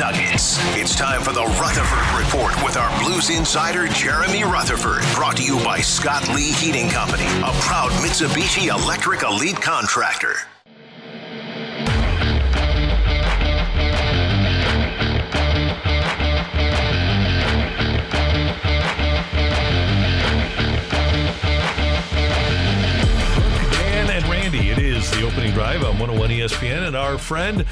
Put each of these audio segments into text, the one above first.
Nuggets. It's time for the Rutherford Report with our Blues insider, Jeremy Rutherford. Brought to you by Scott Lee Heating Company, a proud Mitsubishi Electric Elite contractor. And Randy. It is the opening drive on 101 ESPN, and our friend,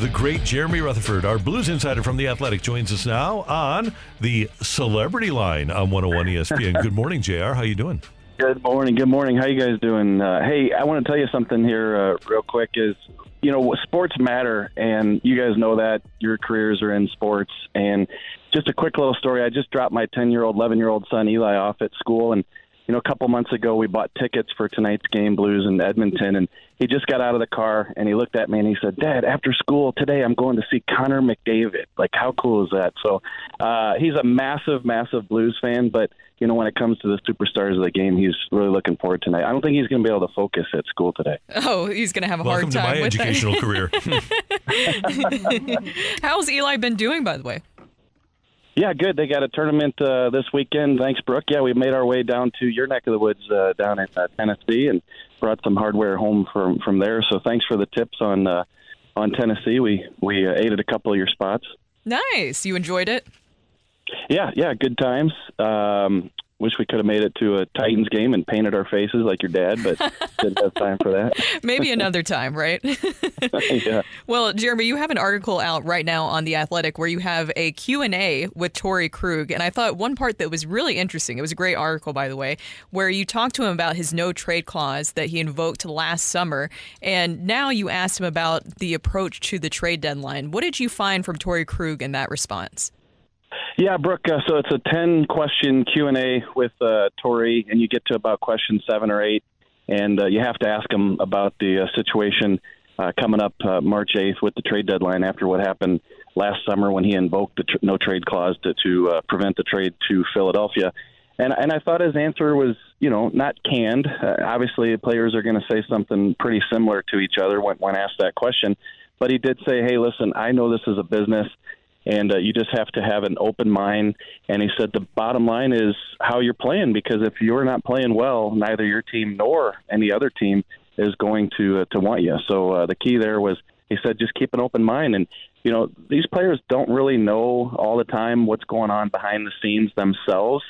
the great Jeremy Rutherford, our Blues insider from The Athletic, joins us now on the Celebrity Line on 101 ESPN. Good morning, JR. How you doing? Good morning. Good morning. How you guys doing? Uh, hey, I want to tell you something here, uh, real quick. Is you know, sports matter, and you guys know that your careers are in sports. And just a quick little story. I just dropped my 10 year old, 11 year old son Eli off at school, and you know, a couple months ago, we bought tickets for tonight's game, Blues in Edmonton, and he just got out of the car and he looked at me and he said, "Dad, after school today, I'm going to see Connor McDavid. Like, how cool is that?" So, uh, he's a massive, massive Blues fan, but you know, when it comes to the superstars of the game, he's really looking forward tonight. I don't think he's going to be able to focus at school today. Oh, he's going to have a Welcome hard to time my with educational career. How's Eli been doing, by the way? Yeah, good. They got a tournament uh, this weekend. Thanks, Brooke. Yeah, we made our way down to your neck of the woods uh, down in uh, Tennessee and brought some hardware home from from there. So thanks for the tips on uh, on Tennessee. We we uh, ate at a couple of your spots. Nice. You enjoyed it? Yeah, yeah, good times. Um, wish we could have made it to a Titans game and painted our faces like your dad, but didn't have time for that. Maybe another time, right? yeah. Well, Jeremy, you have an article out right now on The Athletic where you have a Q&A with Torey Krug, and I thought one part that was really interesting, it was a great article, by the way, where you talked to him about his no-trade clause that he invoked last summer, and now you asked him about the approach to the trade deadline. What did you find from Torey Krug in that response? Yeah, Brooke. Uh, so it's a ten question Q and A with uh, Torey, and you get to about question seven or eight, and uh, you have to ask him about the uh, situation uh, coming up uh, March eighth with the trade deadline after what happened last summer when he invoked the tr- no trade clause to, to uh, prevent the trade to Philadelphia. And and I thought his answer was, you know, not canned. Obviously, players are going to say something pretty similar to each other when when asked that question. But he did say, "Hey, listen, I know this is a business." And uh, you just have to have an open mind. And he said the bottom line is how you're playing because if you're not playing well, neither your team nor any other team is going to uh, to want you. So uh, the key there was he said just keep an open mind and you know these players don't really know all the time what's going on behind the scenes themselves.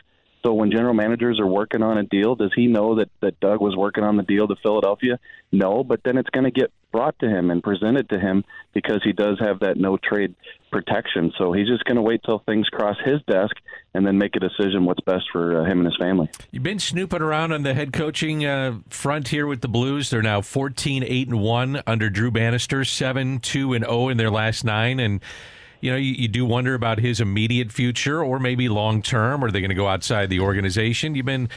So when general managers are working on a deal, does he know that that Doug was working on the deal to Philadelphia? No, but then it's going to get brought to him and presented to him because he does have that no trade protection. So he's just going to wait till things cross his desk and then make a decision what's best for uh, him and his family. You've been snooping around on the head coaching uh, front here with the Blues. They're now 14 8 and 1 under Drew Bannister, 7 2 and 0 in their last 9 and you know, you, you do wonder about his immediate future or maybe long term. Are they going to go outside the organization? You've been,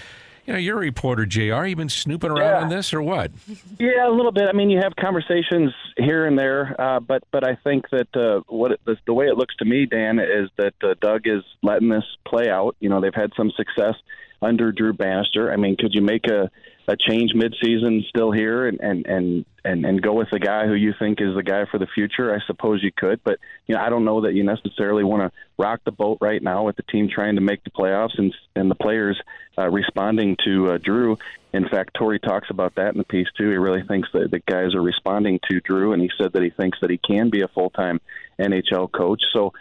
you know, you're a reporter, JR. You've been snooping around Yeah. on this or what? Yeah, a little bit. I mean, you have conversations here and there, uh, but but I think that uh, what it, the, the way it looks to me, Dan, is that uh, Doug is letting this play out. You know, they've had some success under Drew Bannister. I mean, could you make a a change midseason still here and and and and, and go with the guy who you think is the guy for the future? I suppose you could, but you know, I don't know that you necessarily want to rock the boat right now with the team trying to make the playoffs and and the players uh, responding to uh, Drew. In fact, Torey talks about that in the piece too. He really thinks that the guys are responding to Drew, and he said that he thinks that he can be a full time NHL coach. So,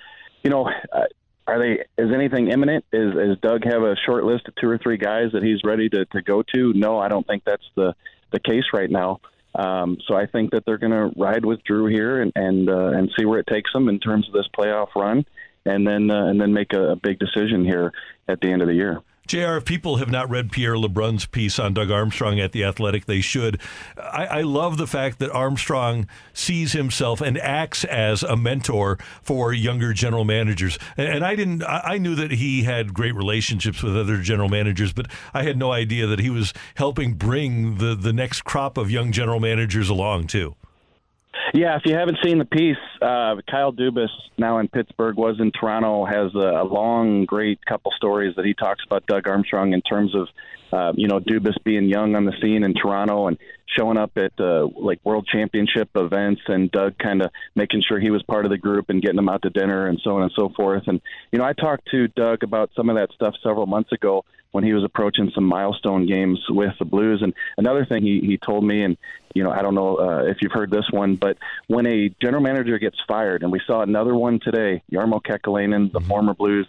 you know. Uh, are they? Is anything imminent? Is, is Doug have a short list of two or three guys that he's ready to, to go to? No, I don't think that's the the case right now. Um, so I think that they're going to ride with Drew here and and uh, and see where it takes them in terms of this playoff run, and then uh, and then make a, a big decision here at the end of the year. JR, if people have not read Pierre LeBrun's piece on Doug Armstrong at The Athletic, they should. I, I, love the fact that Armstrong sees himself and acts as a mentor for younger general managers. And, and I didn't, I knew that he had great relationships with other general managers, but I had no idea that he was helping bring the, the next crop of young general managers along, too. Yeah, if you haven't seen the piece, uh, Kyle Dubas, now in Pittsburgh, was in Toronto, has a, a long, great couple stories that he talks about Doug Armstrong in terms of, uh, you know, Dubas being young on the scene in Toronto and showing up at uh, like World Championship events, and Doug kind of making sure he was part of the group and getting them out to dinner and so on and so forth. And you know, I talked to Doug about some of that stuff several months ago when he was approaching some milestone games with the Blues. And another thing he, he told me, and you know, I don't know uh, if you've heard this one, but when a general manager gets fired, and we saw another one today, Jarmo Kekalainen, the mm-hmm. former Blues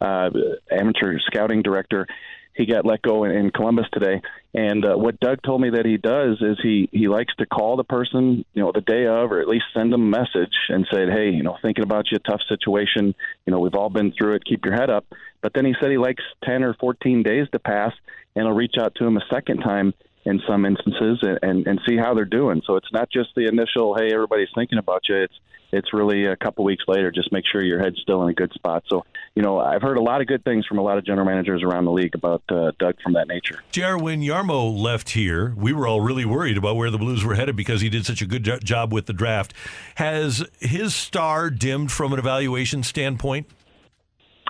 uh, amateur scouting director, he got let go in, in Columbus today. And uh, what Doug told me that he does is he he likes to call the person, you know, the day of, or at least send them a message and say, hey, you know, thinking about you, tough situation. You know, we've all been through it. Keep your head up. But then he said he likes ten or fourteen days to pass, and he'll reach out to him a second time in some instances and, and, and see how they're doing. So it's not just the initial, hey, everybody's thinking about you. It's it's really a couple weeks later. Just make sure your head's still in a good spot. So you know, I've heard a lot of good things from a lot of general managers around the league about uh, Doug from that nature. JR, when Jarmo left here, we were all really worried about where the Blues were headed because he did such a good jo- job with the draft. Has his star dimmed from an evaluation standpoint?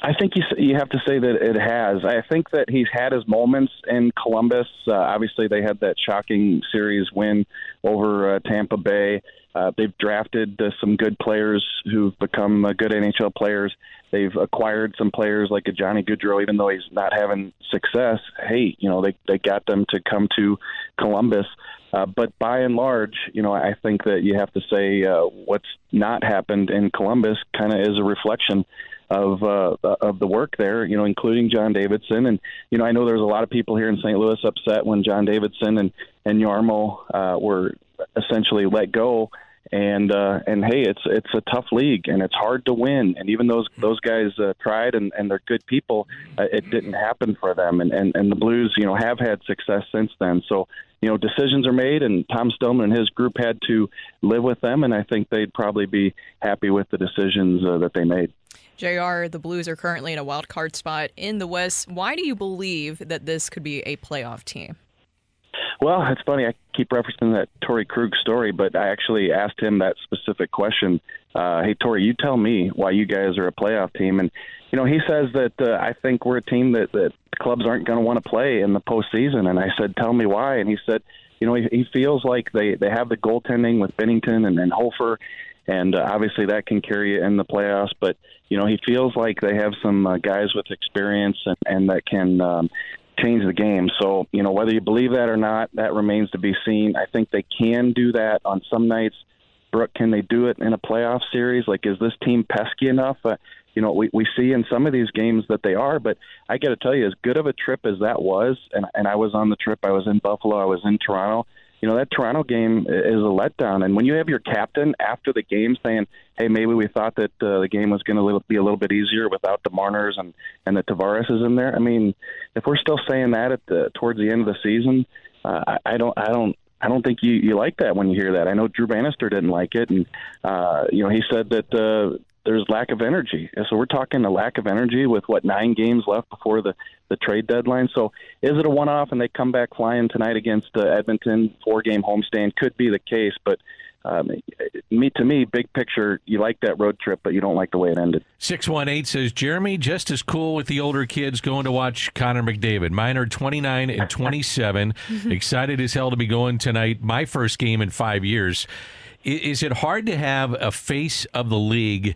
I think you you have to say that it has. I think that he's had his moments in Columbus. Uh, obviously, they had that shocking series win over uh, Tampa Bay. Uh, they've drafted uh, some good players who've become uh, good NHL players. They've acquired some players like a Johnny Gaudreau, even though he's not having success. Hey, you know they they got them to come to Columbus. Uh, but by and large, you know, I think that you have to say uh, what's not happened in Columbus kind of is a reflection of uh, of the work there, you know, including John Davidson. And you know, I know there's a lot of people here in St. Louis upset when John Davidson and and Jarmo uh, were essentially let go. And uh, and hey, it's it's a tough league and it's hard to win. And even those those guys uh, tried and, and they're good people, uh, it didn't happen for them. And, and and the Blues, you know, have had success since then. So you know, decisions are made, and Tom Stillman and his group had to live with them. And I think they'd probably be happy with the decisions uh, that they made. JR, the Blues are currently in a wild card spot in the West. Why do you believe that this could be a playoff team? Well, it's funny. I keep referencing that Torey Krug story, but I actually asked him that specific question. Uh, hey, Torey, you tell me why you guys are a playoff team. And, you know, he says that uh, I think we're a team that, that clubs aren't going to want to play in the postseason. And I said, tell me why. And he said, you know, he, he feels like they, they have the goaltending with Binnington and, and Hofer and uh, obviously that can carry you in the playoffs. But you know, he feels like they have some uh, guys with experience and, and that can um, change the game. So you know, whether you believe that or not, that remains to be seen. I think they can do that on some nights. Brooke, can they do it in a playoff series? Like, is this team pesky enough? Uh, you know, we, we see in some of these games that they are, but I got to tell you, as good of a trip as that was, and, and I was on the trip, I was in Buffalo, I was in Toronto, you know that Toronto game is a letdown. And when you have your captain after the game saying, "Hey, maybe we thought that uh, the game was going to be a little bit easier without the Marners and and the Tavares is in there," I mean, if we're still saying that at the towards the end of the season, uh, I, I don't, I don't. I don't think you, you like that when you hear that. I know Drew Bannister didn't like it, and uh, you know he said that uh, there's lack of energy. So we're talking a lack of energy with what nine games left before the the trade deadline. So is it a one off and they come back flying tonight against uh, Edmonton four game homestand? Could be the case, but. Um, me to me, big picture, you like that road trip, but you don't like the way it ended. Six one eight says Jeremy, just as cool with the older kids going to watch Connor McDavid. Mine are twenty nine and twenty seven. Excited as hell to be going tonight. My first game in five years. Is it hard to have a face of the league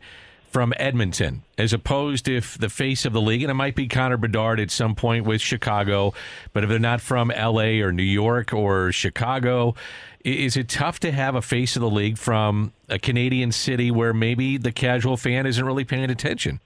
from Edmonton as opposed if the face of the league, and it might be Connor Bedard at some point with Chicago, but if they're not from LA or New York or Chicago, is it tough to have a face of the league from a Canadian city where maybe the casual fan isn't really paying attention?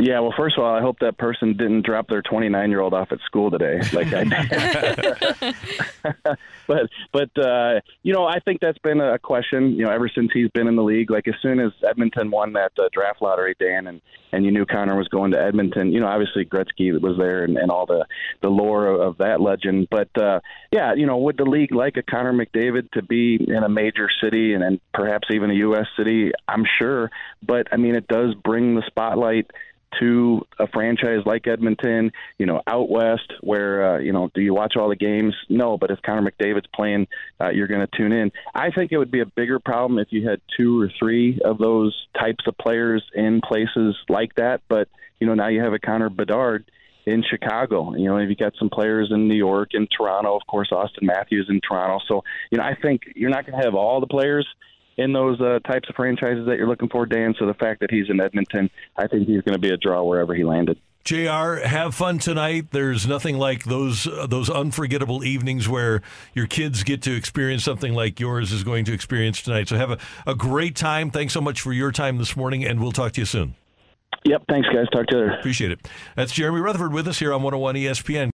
Yeah, well, first of all, I hope that person didn't drop their 29 year old off at school today, like I did. but, but uh, you know, I think that's been a question, you know, ever since he's been in the league. Like as soon as Edmonton won that uh, draft lottery, Dan, and and you knew Connor was going to Edmonton. You know, obviously Gretzky was there, and, and all the the lore of, of that legend. But uh, yeah, you know, would the league like a Connor McDavid to be in a major city and, and perhaps even a U.S. city? I'm sure, but I mean, it does bring the spotlight to a franchise like Edmonton, you know, out west, where uh, you know, do you watch all the games? No, but if Connor McDavid's playing, uh, you're going to tune in. I think it would be a bigger problem if you had two or three of those types of players in places like that. But you know, now you have a Connor Bedard in Chicago. You know, you've got some players in New York and Toronto, of course, Auston Matthews in Toronto. So, you know, I think you're not going to have all the players in those uh, types of franchises that you're looking for, Dan. So the fact that he's in Edmonton, I think he's going to be a draw wherever he landed. JR, have fun tonight. There's nothing like those uh, those unforgettable evenings where your kids get to experience something like yours is going to experience tonight. So have a, a great time. Thanks so much for your time this morning, and we'll talk to you soon. Yep. Thanks, guys. Talk to you later. Appreciate it. That's Jeremy Rutherford with us here on 101 ESPN.